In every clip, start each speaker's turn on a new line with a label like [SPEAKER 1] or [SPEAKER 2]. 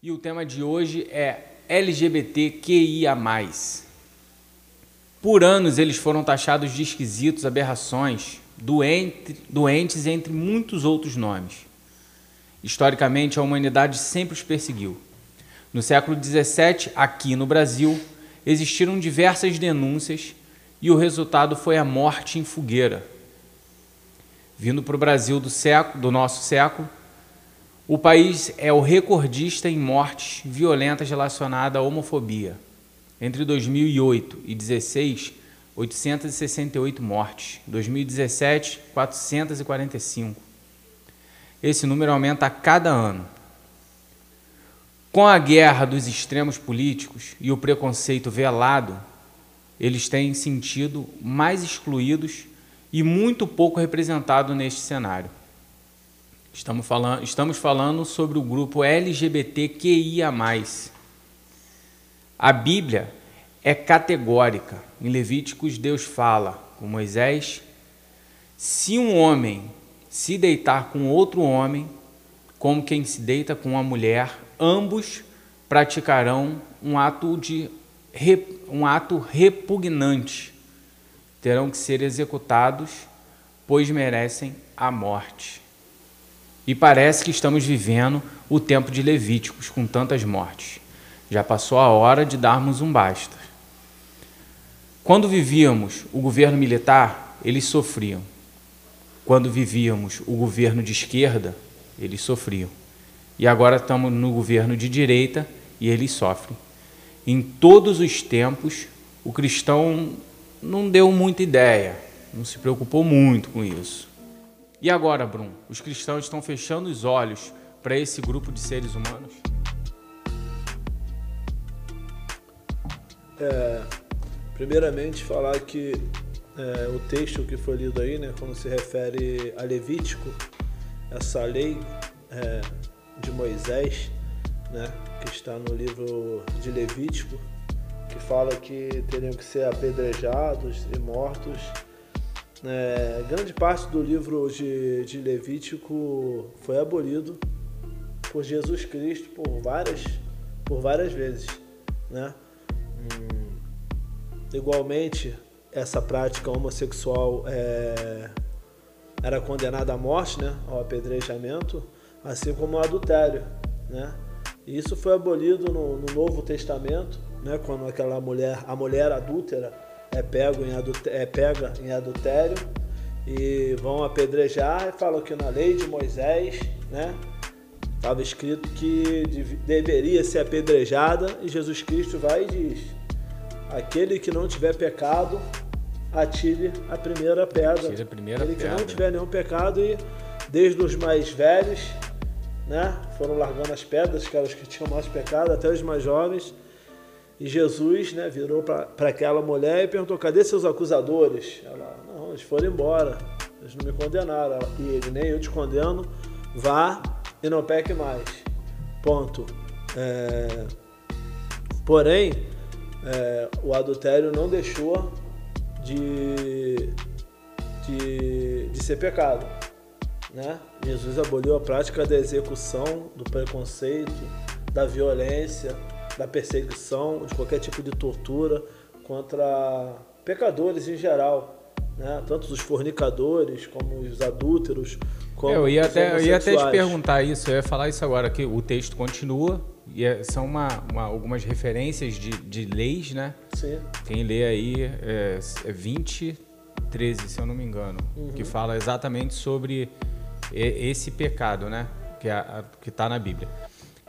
[SPEAKER 1] E o tema de hoje é LGBTQIA. Por anos eles foram taxados de esquisitos, aberrações, doente, doentes entre muitos outros nomes. Historicamente, a humanidade sempre os perseguiu. No século XVII, aqui no Brasil, existiram diversas denúncias e o resultado foi a morte em fogueira. Vindo para o Brasil do, século, do nosso século, o país é o recordista em mortes violentas relacionadas à homofobia. Entre 2008 e 2016, 868 mortes. 2017, 445. Esse número aumenta a cada ano. Com a guerra dos extremos políticos e o preconceito velado, eles têm sentido mais excluídos e muito pouco representados neste cenário. Estamos falando, estamos falando sobre o grupo LGBTQIA. A Bíblia é categórica. Em Levíticos, Deus fala com Moisés: se um homem se deitar com outro homem, como quem se deita com uma mulher, ambos praticarão um ato de um ato repugnante. Terão que ser executados, pois merecem a morte. E parece que estamos vivendo o tempo de Levíticos com tantas mortes. Já passou a hora de darmos um basta. Quando vivíamos o governo militar, eles sofriam. Quando vivíamos o governo de esquerda, eles sofriam. E agora estamos no governo de direita e eles sofrem. Em todos os tempos, o cristão não deu muita ideia, não se preocupou muito com isso. E agora, Bruno, os cristãos estão fechando os olhos para esse grupo de seres humanos?
[SPEAKER 2] É, primeiramente, falar que é, o texto que foi lido aí, né, quando se refere a Levítico, essa lei é, de Moisés, né, que está no livro de Levítico, que fala que teriam que ser apedrejados e mortos é, grande parte do livro de, de Levítico foi abolido por Jesus Cristo por várias, por várias vezes. Né? Hum, igualmente, essa prática homossexual é, era condenada à morte, né? ao apedrejamento, assim como o adultério. Né? E isso foi abolido no, no Novo Testamento, né? quando aquela mulher, a mulher adúltera, é, pego em é pega em adultério e vão apedrejar e falam que na lei de Moisés, né, estava escrito que deveria ser apedrejada e Jesus Cristo vai e diz: aquele que não tiver pecado, atire a primeira pedra.
[SPEAKER 1] Atire a primeira
[SPEAKER 2] aquele
[SPEAKER 1] pedra.
[SPEAKER 2] que não tiver nenhum pecado e desde os mais velhos, né, foram largando as pedras, que eram os que tinham mais pecado, até os mais jovens e Jesus né, virou para aquela mulher e perguntou: cadê seus acusadores? Ela, não, eles foram embora, eles não me condenaram. E ele, nem eu te condeno, vá e não peque mais. Ponto. É, porém, é, o adultério não deixou de, de, de ser pecado. Né? Jesus aboliu a prática da execução, do preconceito, da violência da perseguição, de qualquer tipo de tortura contra pecadores em geral, né? tanto os fornicadores como os adúlteros. Como
[SPEAKER 1] eu ia, até, eu ia até te perguntar isso, eu ia falar isso agora, que o texto continua, e é, são uma, uma, algumas referências de, de leis, né?
[SPEAKER 2] Sim.
[SPEAKER 1] Quem lê aí é, é 20, 13, se eu não me engano, uhum. que fala exatamente sobre esse pecado, né? Que é, está na Bíblia.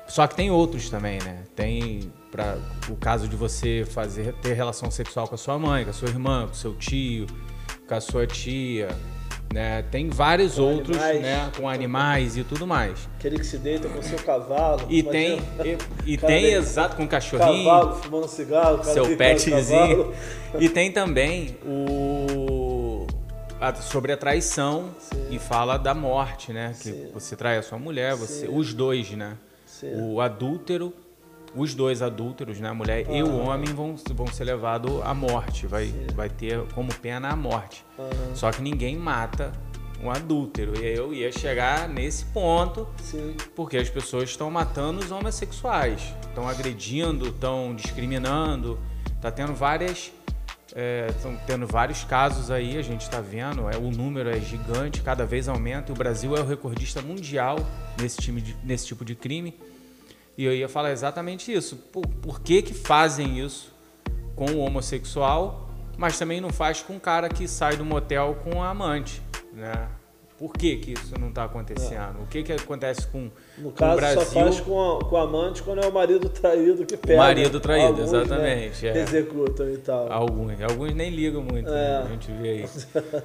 [SPEAKER 1] Só que tem outros também, né? Tem para o caso de você fazer ter relação sexual com a sua mãe, com a sua irmã, com o seu tio, com a sua tia, né? Tem vários com outros, animais, né? Com animais e tudo mais.
[SPEAKER 2] Aquele que se deita com o seu cavalo.
[SPEAKER 1] E tem e, e tem exato com o cachorrinho.
[SPEAKER 2] Cavalo fumando cigarro,
[SPEAKER 1] seu petzinho. E tem também o a, sobre a traição Sim. e fala da morte, né? Que Sim. você trai a sua mulher, você, os dois, né? O adúltero, os dois adúlteros, né, a mulher e o homem, vão, vão ser levados à morte. Vai, vai ter como pena a morte. Só que ninguém mata um adúltero. E eu ia chegar nesse ponto,
[SPEAKER 2] Sim.
[SPEAKER 1] porque as pessoas estão matando os homossexuais, estão agredindo, estão discriminando, tá tendo várias estão tendo vários casos aí, a gente está vendo, é, o número é gigante, cada vez aumenta, e o Brasil é o recordista mundial nesse, time de, nesse tipo de crime. E eu ia falar exatamente isso. Por, por que, que fazem isso com o homossexual, mas também não faz com o cara que sai do motel com a amante, né? Por que, que isso não está acontecendo? É. O que, que acontece com,
[SPEAKER 2] no
[SPEAKER 1] com
[SPEAKER 2] caso,
[SPEAKER 1] o Brasil?
[SPEAKER 2] só faz com, a, com a amante quando é o marido traído que pega.
[SPEAKER 1] O marido traído,
[SPEAKER 2] Alguns, né,
[SPEAKER 1] exatamente.
[SPEAKER 2] Né,
[SPEAKER 1] é.
[SPEAKER 2] Executam e tal.
[SPEAKER 1] Alguns. Alguns nem ligam muito, é. né? a gente vê aí.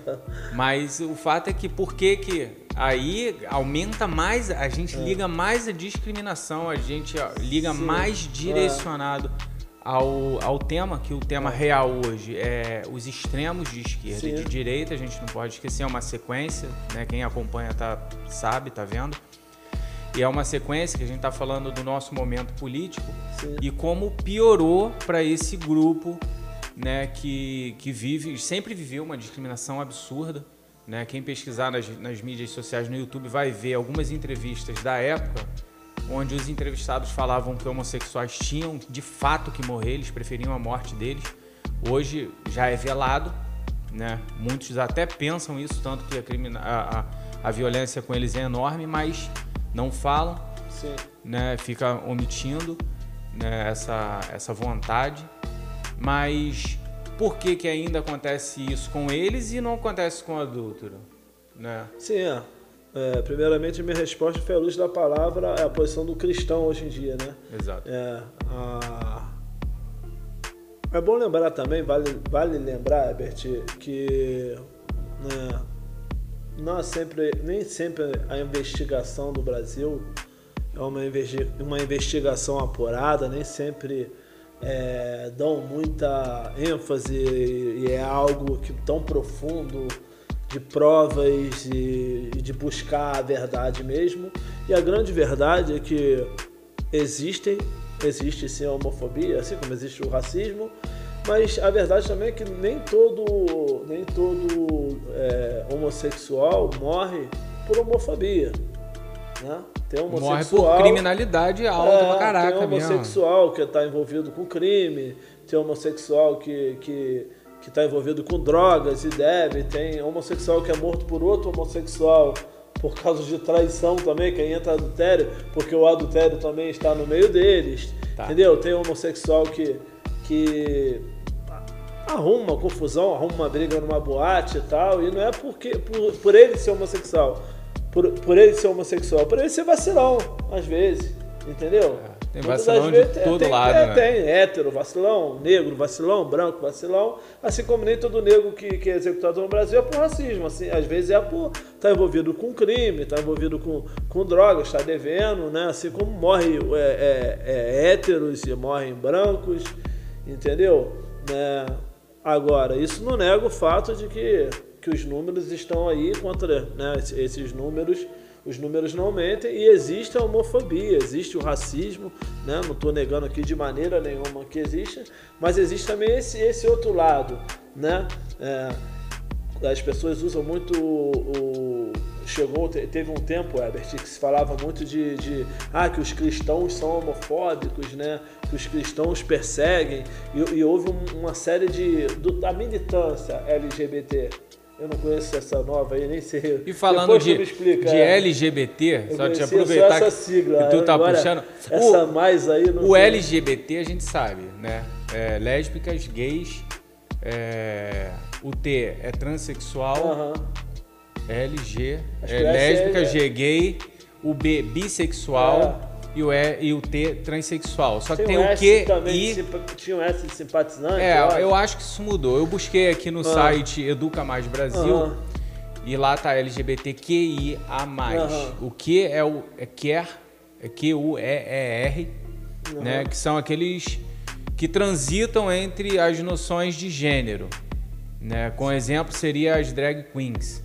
[SPEAKER 1] Mas o fato é que por que que aí aumenta mais, a gente é. liga mais a discriminação, a gente liga Sim. mais direcionado ao, ao tema, que o tema real hoje é os extremos de esquerda Sim. e de direita, a gente não pode esquecer, é uma sequência, né? Quem acompanha tá, sabe, tá vendo. E é uma sequência que a gente está falando do nosso momento político Sim. e como piorou para esse grupo né, que, que vive, sempre viveu uma discriminação absurda. Né? Quem pesquisar nas, nas mídias sociais no YouTube vai ver algumas entrevistas da época onde os entrevistados falavam que homossexuais tinham de fato que morrer, eles preferiam a morte deles. Hoje já é velado, né? Muitos até pensam isso, tanto que a, a, a, a violência com eles é enorme, mas não falam,
[SPEAKER 2] Sim.
[SPEAKER 1] né? Fica omitindo né? essa, essa vontade. Mas por que, que ainda acontece isso com eles e não acontece com o adúltero? Né?
[SPEAKER 2] Sim, é. É, primeiramente, minha resposta foi a luz da palavra, é a posição do cristão hoje em dia, né?
[SPEAKER 1] Exato.
[SPEAKER 2] É, a... é bom lembrar também, vale, vale lembrar, Herbert, que né, não sempre, nem sempre a investigação do Brasil é uma, investi uma investigação apurada, nem sempre é, dão muita ênfase e é algo que tão profundo de provas e, de buscar a verdade mesmo. E a grande verdade é que existem, existe sim a homofobia, assim como existe o racismo, mas a verdade também é que nem todo, nem todo é, homossexual morre por homofobia. Né?
[SPEAKER 1] Tem homossexual, morre por criminalidade alta é, pra caraca
[SPEAKER 2] Tem homossexual mesmo. que está envolvido com crime, tem homossexual que, que que está envolvido com drogas e deve, tem homossexual que é morto por outro homossexual por causa de traição também, quem entra adultério, porque o adultério também está no meio deles, tá. entendeu? Tem homossexual que, que arruma uma confusão, arruma uma briga numa boate e tal, e não é porque por, por ele ser homossexual, por, por ele ser homossexual, por ele ser vacilão, às vezes, entendeu?
[SPEAKER 1] É. Tem vacilão de todo
[SPEAKER 2] tem,
[SPEAKER 1] lado,
[SPEAKER 2] é,
[SPEAKER 1] né?
[SPEAKER 2] Tem hétero, vacilão, negro, vacilão, branco, vacilão. Assim como nem todo negro que, que é executado no Brasil é por racismo. Assim, às vezes é por estar tá envolvido com crime, estar tá envolvido com, com drogas, está devendo, né? Assim como morre é, é, é, héteros e morrem brancos, entendeu? Né? Agora, isso não nega o fato de que, que os números estão aí contra né, esses números os números não aumentem e existe a homofobia, existe o racismo, né? não estou negando aqui de maneira nenhuma que existe, mas existe também esse, esse outro lado. Né? É, as pessoas usam muito o, chegou teve um tempo Herbert que se falava muito de, de, ah que os cristãos são homofóbicos né que os cristãos perseguem e, e houve uma série de do, da militância LGBT eu não conheço essa nova aí, nem sei.
[SPEAKER 1] E falando de, explica, de é. LGBT, só te aproveitar
[SPEAKER 2] só essa sigla,
[SPEAKER 1] que tu tá puxando.
[SPEAKER 2] Essa o, mais aí não
[SPEAKER 1] O sei. LGBT a gente sabe, né? É, lésbicas, gays, é, o T é transexual, uh -huh. LG é lésbica, é, G gay, o B bissexual. E o, e, e o T transexual. Só que tem, tem o Q
[SPEAKER 2] e... Tinha um S de simpatizante?
[SPEAKER 1] É, eu acho. eu acho. que isso mudou. Eu busquei aqui no ah. site Educa Mais Brasil e lá tá LGBTQIA+. O Q é o é quer, é Q-U-E-E-R, né? Que são aqueles que transitam entre as noções de gênero. Né? Com exemplo, seria as drag queens.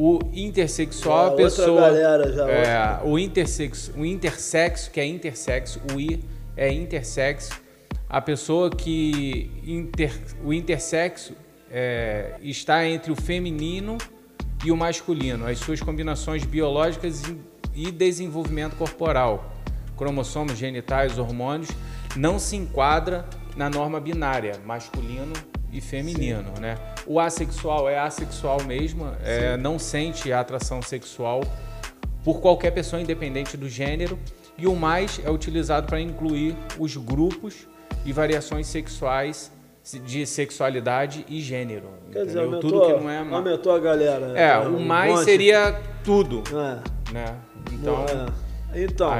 [SPEAKER 1] O intersexual, a pessoa.
[SPEAKER 2] Galera já,
[SPEAKER 1] é, o, intersexo, o intersexo, que é intersexo, o I é intersexo. A pessoa que. Inter, o intersexo é, está entre o feminino e o masculino, as suas combinações biológicas e desenvolvimento corporal, cromossomos genitais, hormônios, não se enquadra na norma binária, masculino e feminino, Sim. né? O assexual é assexual mesmo, é, não sente atração sexual por qualquer pessoa independente do gênero e o mais é utilizado para incluir os grupos e variações sexuais de sexualidade e gênero.
[SPEAKER 2] Quer dizer, aumentou, tudo que não é aumentou a galera.
[SPEAKER 1] Né? É, o mais seria tudo, é. né? Então,
[SPEAKER 2] é. então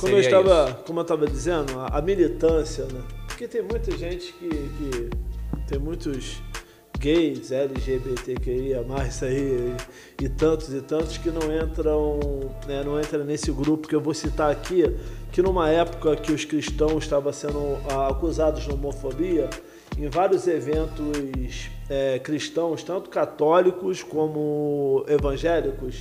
[SPEAKER 2] como eu estava, como eu estava dizendo, a, a, militância, né? Porque tem muita gente que, que tem muitos gays, LGBTQIA, mais aí, e, tantos e tantos que não entram, né, não entram nesse grupo que eu vou citar aqui, que numa época que os cristãos estavam sendo ah, acusados de homofobia, em vários eventos é, cristãos, tanto católicos como evangélicos,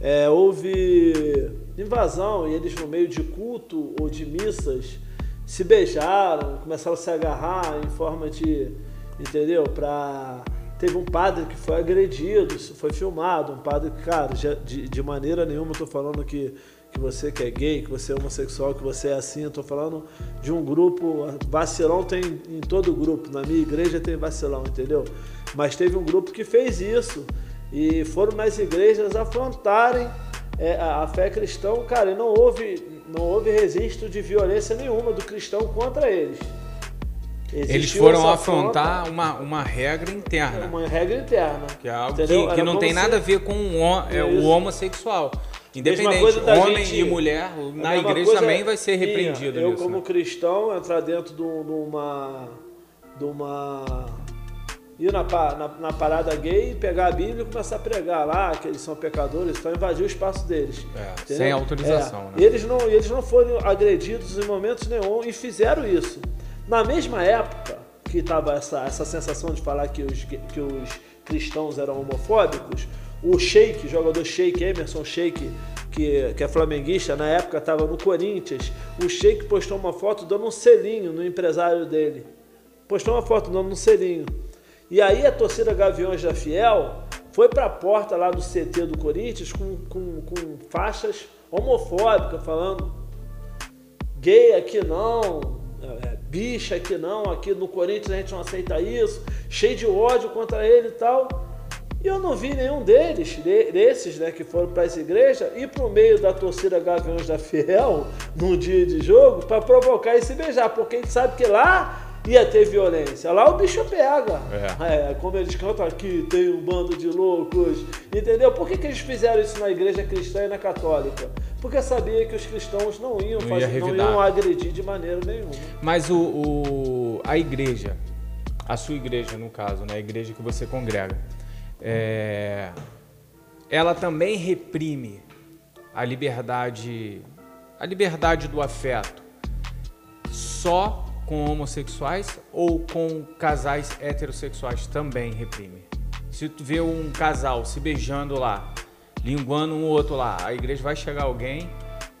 [SPEAKER 2] é, houve invasão e eles no meio de culto ou de missas se beijaram, começaram a se agarrar em forma de entendeu? Pra... Teve um padre que foi agredido, foi filmado, um padre que, cara, de, de maneira nenhuma eu tô falando que, que você que é gay, que você é homossexual, que você é assim, eu tô falando de um grupo, vacilão tem em todo grupo, na minha igreja tem vacilão, entendeu? Mas teve um grupo que fez isso e foram nas igrejas afrontarem é, a, a fé cristã, cara, e não houve, não houve registro de violência nenhuma do cristão contra eles.
[SPEAKER 1] Eles foram afrontar uma, uma regra interna.
[SPEAKER 2] Uma regra interna.
[SPEAKER 1] Que é algo que, que não tem nada a ver com o, é, o homossexual. Independente, homem gente, e mulher, na igreja também vai ser repreendido.
[SPEAKER 2] Eu, nisso, como né? cristão, entrar dentro de uma. De uma ir na, na, na, parada gay, pegar a Bíblia e começar a pregar lá que eles são pecadores, então invadir o espaço deles.
[SPEAKER 1] É, sem autorização. É. Né?
[SPEAKER 2] E eles não, eles não foram agredidos em momentos nenhum e fizeram isso. Na mesma época que estava essa, essa sensação de falar que os, que os cristãos eram homofóbicos, o Sheik, jogador Sheik, Emerson Sheik, que, que é flamenguista, na época estava no Corinthians, o Sheik postou uma foto dando um selinho no empresário dele. Postou uma foto dando um selinho. E aí a torcida Gaviões da Fiel foi para a porta lá do CT do Corinthians com, com, com faixas homofóbicas, falando gay aqui não, é, bicha aqui não, aqui no Corinthians a gente não aceita isso, cheio de ódio contra ele e tal. E eu não vi nenhum deles, desses né, que foram para essa igreja, ir para o meio da torcida Gaviões da Fiel, num dia de jogo, para provocar e se beijar, porque a gente sabe que lá ia ter violência. Lá o bicho pega. É. é. como eles cantam aqui, tem um bando de loucos. Entendeu? Por que, que eles fizeram isso na igreja cristã e na católica? Porque sabia que os cristãos não iam, não fazer, não iam agredir de maneira nenhuma.
[SPEAKER 1] Mas o, o, a igreja, a sua igreja no caso, né? a igreja que você congrega, é, ela também reprime a liberdade, a liberdade do afeto só com homossexuais ou com casais heterossexuais também reprime? Se tu vê um casal se beijando lá, linguando um outro lá, a igreja vai chegar alguém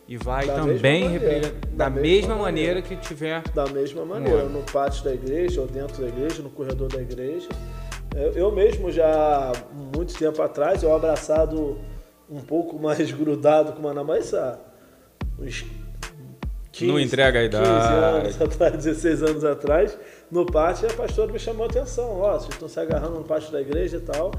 [SPEAKER 1] e vai da também reprimir da, da, mesma, mesma maneira, maneira, que tiver.
[SPEAKER 2] Da mesma maneira, no, pátio da igreja ou dentro da igreja, no corredor da igreja. Eu, eu mesmo já, muito tempo atrás, eu abraçado um pouco mais grudado com uma namorada, uns
[SPEAKER 1] 15, não entrega a idade. 15
[SPEAKER 2] anos atrás, 16 anos atrás, no pátio, a pastora me chamou a atenção. Ó, vocês estão se agarrando no pátio da igreja e tal.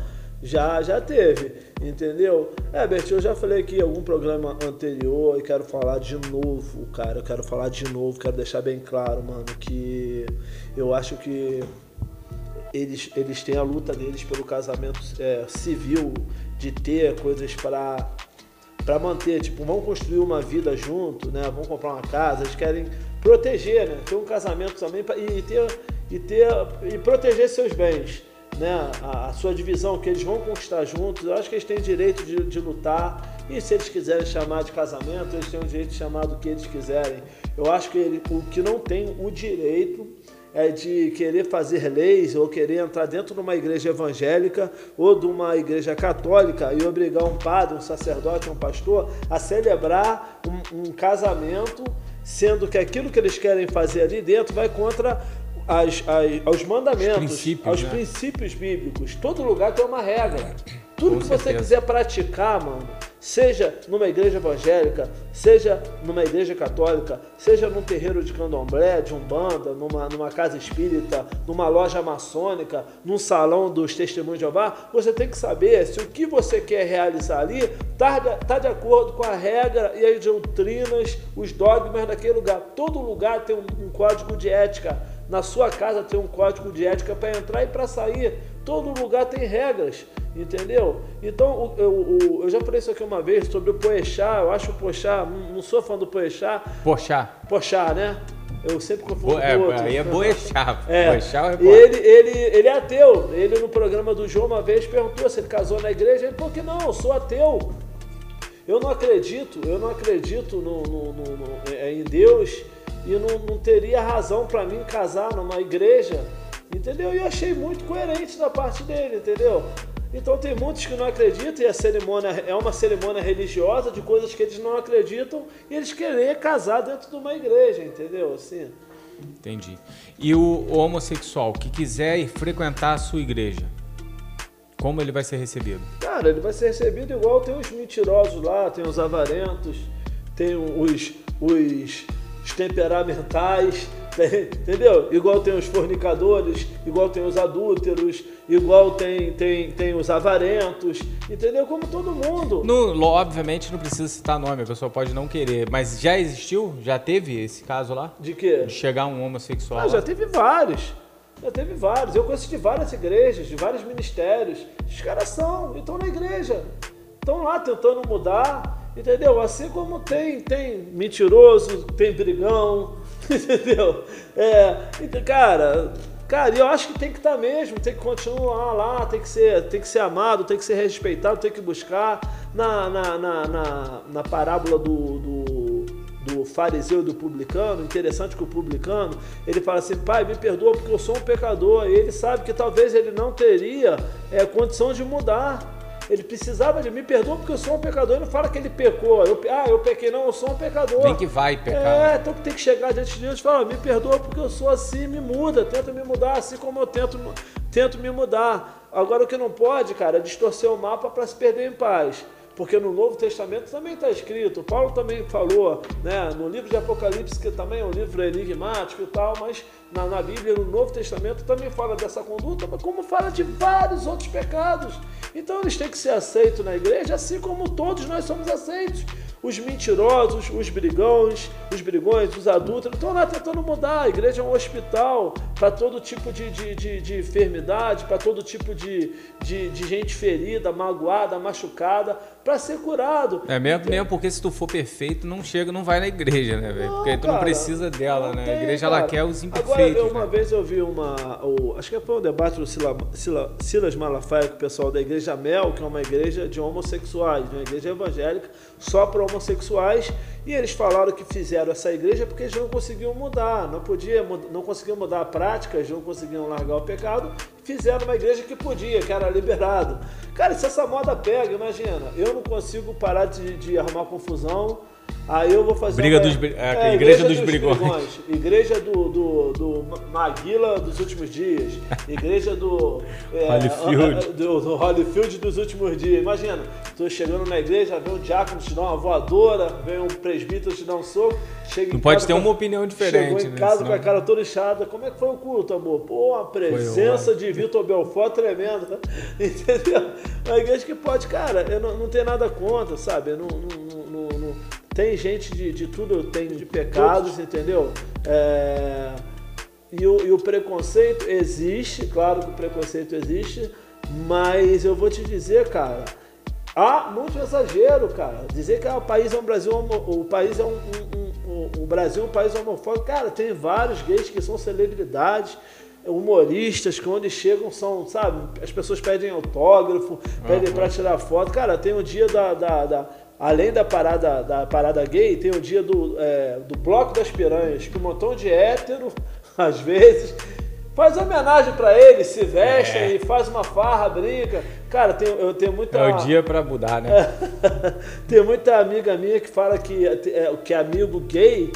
[SPEAKER 2] Já, já teve, entendeu? É, Bert, eu já falei aqui em algum programa anterior e quero falar de novo, cara. Eu quero falar de novo, quero deixar bem claro, mano, que eu acho que eles, eles têm a luta deles pelo casamento é, civil, de ter coisas para para manter, tipo, vão construir uma vida junto, né? Vão comprar uma casa, eles querem proteger, né? Ter um casamento também pra, e ter e ter e proteger seus bens, né? A, a, sua divisão que eles vão conquistar juntos. Eu acho que eles têm direito de, de lutar e se eles quiserem chamar de casamento, eles têm o direito de chamar do que eles quiserem. Eu acho que ele, o que não tem o direito é de querer fazer leis ou querer entrar dentro de uma igreja evangélica ou de uma igreja católica e obrigar um padre, um sacerdote, um pastor a celebrar um, um casamento, sendo que aquilo que eles querem fazer ali dentro vai contra as, as, aos mandamentos, princípios, aos né? princípios bíblicos. Todo lugar tem uma regra. Tudo
[SPEAKER 1] Com
[SPEAKER 2] que você
[SPEAKER 1] certeza.
[SPEAKER 2] quiser praticar, mano, seja numa igreja evangélica, seja numa igreja católica, seja num terreiro de candomblé, de umbanda, numa, numa casa espírita, numa loja maçônica, num salão dos testemunhos de Jeová, você tem que saber se o que você quer realizar ali está tá de acordo com a regra e as doutrinas, os dogmas daquele lugar. Todo lugar tem um, um código de ética. Na sua casa tem um código de ética para entrar e para sair. Todo lugar tem regras, entendeu? Então, eu, eu já falei isso aqui uma vez sobre o Poechá. Eu acho o Poechá, não sou fã do Poechá.
[SPEAKER 1] Pochá.
[SPEAKER 2] Pochá, né? Eu sempre confundo
[SPEAKER 1] é,
[SPEAKER 2] com o outro.
[SPEAKER 1] aí é boechá.
[SPEAKER 2] É,
[SPEAKER 1] Boechá é repórter.
[SPEAKER 2] ele, ele, ele é ateu. Ele no programa do João uma vez perguntou se ele casou na igreja. Ele falou que não, eu sou ateu. Eu não acredito, eu não acredito no, no- no- no- é, em Deus e não, não teria razão para mim casar numa igreja, entendeu? E eu achei muito coerente da parte dele, entendeu? Então tem muitos que não acreditam e a cerimônia é uma cerimônia religiosa de coisas que eles não acreditam e eles querem casar dentro de uma igreja, entendeu? Assim.
[SPEAKER 1] Entendi. E o, homossexual que quiser ir frequentar a sua igreja, como ele vai ser recebido?
[SPEAKER 2] Cara, ele vai ser recebido igual tem os mentirosos lá, tem os avarentos, tem os, os, os temperamentais, tem- entendeu? Igual tem os fornicadores, igual tem os adúlteros, igual tem, tem, tem os avarentos, entendeu? Como todo mundo.
[SPEAKER 1] No, obviamente não precisa citar nome, a pessoa pode não querer, mas já existiu? Já teve esse caso lá?
[SPEAKER 2] De quê?
[SPEAKER 1] De chegar um homossexual?
[SPEAKER 2] Ah, já teve vários. Já teve vários. Eu conheço de várias igrejas, de vários ministérios. Os caras são, e estão na igreja. Estão lá tentando mudar, entendeu? Assim como tem, tem mentiroso, tem brigão, entendeu? É, cara, cara, eu acho que tem que estar mesmo, tem que continuar lá, tem que ser, tem que ser amado, tem que ser respeitado, tem que buscar. Na, na, na, na, na parábola do- do do fariseu e do publicano, interessante que o publicano, ele fala assim, pai, me perdoa porque eu sou um pecador, e ele sabe que talvez ele não teria é, condição de mudar, ele precisava de me perdoa porque eu sou um pecador, ele não fala que ele pecou, eu, ah, eu pequei, não, eu sou um pecador.
[SPEAKER 1] Vem que vai pecar.
[SPEAKER 2] É, então tem que chegar diante de Deus e falar, me perdoa porque eu sou assim, me muda, tenta me mudar, assim como eu tento, tento me mudar. Agora o que não pode, cara, é distorcer o mapa para se perder em paz. Porque no Novo Testamento também está escrito, Paulo também falou, né, no livro de Apocalipse, que também é um livro enigmático e tal, mas na, na Bíblia, no Novo Testamento, também fala dessa conduta, mas como fala de vários outros pecados. Então eles têm que ser aceitos na igreja, assim como todos nós somos aceitos. Os mentirosos, os brigões, os brigões, os adultos, estão lá tentando mudar. A igreja é um hospital para todo tipo de, de, de, de enfermidade, para todo tipo de, de, de gente ferida, magoada, machucada, para ser curado.
[SPEAKER 1] É mesmo, mesmo porque se tu for perfeito, não chega, não vai na igreja, né, velho? Porque tu não
[SPEAKER 2] cara,
[SPEAKER 1] precisa dela,
[SPEAKER 2] não
[SPEAKER 1] né?
[SPEAKER 2] tem,
[SPEAKER 1] a igreja ela
[SPEAKER 2] cara.
[SPEAKER 1] quer os
[SPEAKER 2] Agora,
[SPEAKER 1] imperfeitos.
[SPEAKER 2] eu, uma
[SPEAKER 1] né?
[SPEAKER 2] vez eu vi uma. o- acho que foi um debate do Sila- Sila- Silas Malafaia com o pessoal da Igreja Mel, que é uma igreja de homossexuais, uma igreja evangélica só para homossexuais. E eles falaram que fizeram essa igreja porque eles não conseguiam mudar, não podia, não conseguiam mudar a prática, não conseguiam largar o pecado. Fizeram uma igreja que podia, que era liberado. Cara, se essa moda pega, imagina, eu não consigo parar de, de arrumar confusão. Aí eu vou fazer
[SPEAKER 1] Briga
[SPEAKER 2] uma-
[SPEAKER 1] dos bri- é, igreja dos brigões.
[SPEAKER 2] Igreja do, do, do Maguila dos últimos dias. Igreja do. é,
[SPEAKER 1] Holyfield.
[SPEAKER 2] Do, do Holyfield dos últimos dias. Imagina, tu chegando na igreja, vem um diácono te dar uma voadora, vem um presbítero te dar um soco. Chega em
[SPEAKER 1] pode ter
[SPEAKER 2] com-
[SPEAKER 1] uma opinião diferente,
[SPEAKER 2] Chegou em
[SPEAKER 1] né?
[SPEAKER 2] casa
[SPEAKER 1] Senão-
[SPEAKER 2] com a cara toda inchada. Como é que foi o culto, amor? Pô, uma presença de Vitor Belfort tremenda. Entendeu? Uma igreja que pode, cara, eu não, não tenho nada contra, sabe? Eu não, não, não- não- não- tem gente de, de tudo, tem de pecados, entendeu? É, e, o, e o preconceito existe, claro que o preconceito existe, mas eu vou te dizer, cara, há muito exagero, cara. Dizer que ah, o país é um Brasil, o país é um, um- um- um- o Brasil é um país homofóbico, cara, tem vários gays que são celebridades. Humoristas que onde chegam são, sabe, as pessoas pedem autógrafo, pedem pra tirar foto. Cara, tem o dia da, da- da- além da parada, da parada gay, tem o dia do, é, do Bloco das Piranhas, que um montão de hétero, às vezes, faz homenagem pra eles, se vestem
[SPEAKER 1] É.
[SPEAKER 2] e faz uma farra, brinca. Cara, tem, eu tenho muita.
[SPEAKER 1] É o dia pra mudar, né?
[SPEAKER 2] Tem muita amiga minha que fala que, é, que amigo gay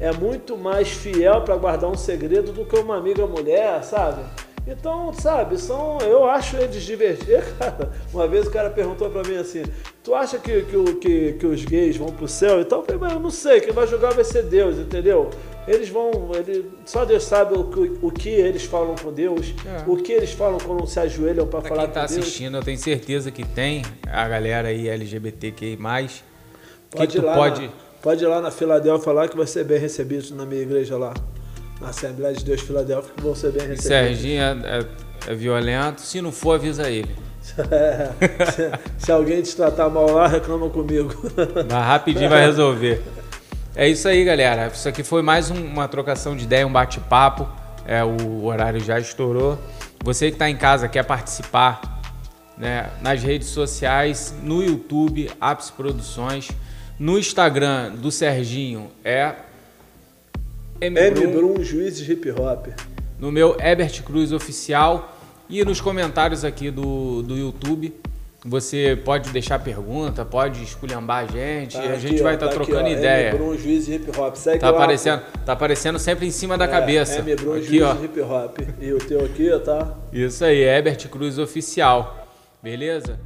[SPEAKER 2] é muito mais fiel para guardar um segredo do que uma amiga mulher, sabe? Então, sabe, são, eu acho eles divertidos, cara. Uma vez o cara perguntou pra mim assim: Tu acha que, que, que, que os gays vão pro céu? Então eu falei, mas eu não sei, quem vai julgar vai ser Deus, entendeu? Eles vão. Ele, só Deus sabe o, que- o que eles falam com Deus,
[SPEAKER 1] É.
[SPEAKER 2] o que eles falam quando se ajoelham pra
[SPEAKER 1] Pra
[SPEAKER 2] falar
[SPEAKER 1] quem tá
[SPEAKER 2] com Deus.
[SPEAKER 1] assistindo, eu tenho certeza que tem a galera aí LGBTQI+. Que,
[SPEAKER 2] Pode
[SPEAKER 1] que
[SPEAKER 2] ir
[SPEAKER 1] tu
[SPEAKER 2] lá,
[SPEAKER 1] pode...
[SPEAKER 2] na, pode ir lá na Filadélfia lá que vai ser bem recebido na minha igreja lá. Na Assembleia de Deus Filadélfia que vão ser bem recebidos.
[SPEAKER 1] Serginho é, é- é violento, se não for, avisa ele.
[SPEAKER 2] se, se alguém te tratar mal lá, reclama comigo.
[SPEAKER 1] Mas rapidinho vai resolver. É isso aí, galera. Isso aqui foi mais um- uma trocação de ideia, um bate-papo. É, o horário já estourou. Você que está em casa, quer participar né, nas redes sociais, no YouTube, Apps Produções. No Instagram do Serginho é mbrum,
[SPEAKER 2] de hip hop.
[SPEAKER 1] no meu Ebert Cruz Oficial e nos comentários aqui do, do YouTube. Você pode deixar pergunta, pode esculhambar a gente, a gente
[SPEAKER 2] aqui,
[SPEAKER 1] vai estar
[SPEAKER 2] tá aqui,
[SPEAKER 1] trocando
[SPEAKER 2] ó,
[SPEAKER 1] ideia.
[SPEAKER 2] M. Brum, juiz de hip hop. Segue
[SPEAKER 1] Tá
[SPEAKER 2] lá,
[SPEAKER 1] aparecendo, tá aparecendo sempre em cima da
[SPEAKER 2] É,
[SPEAKER 1] cabeça.
[SPEAKER 2] M. Brum,
[SPEAKER 1] Aqui,
[SPEAKER 2] de hip hop. E o teu aqui, tá?
[SPEAKER 1] Isso aí, Ebert Cruz Oficial. Beleza?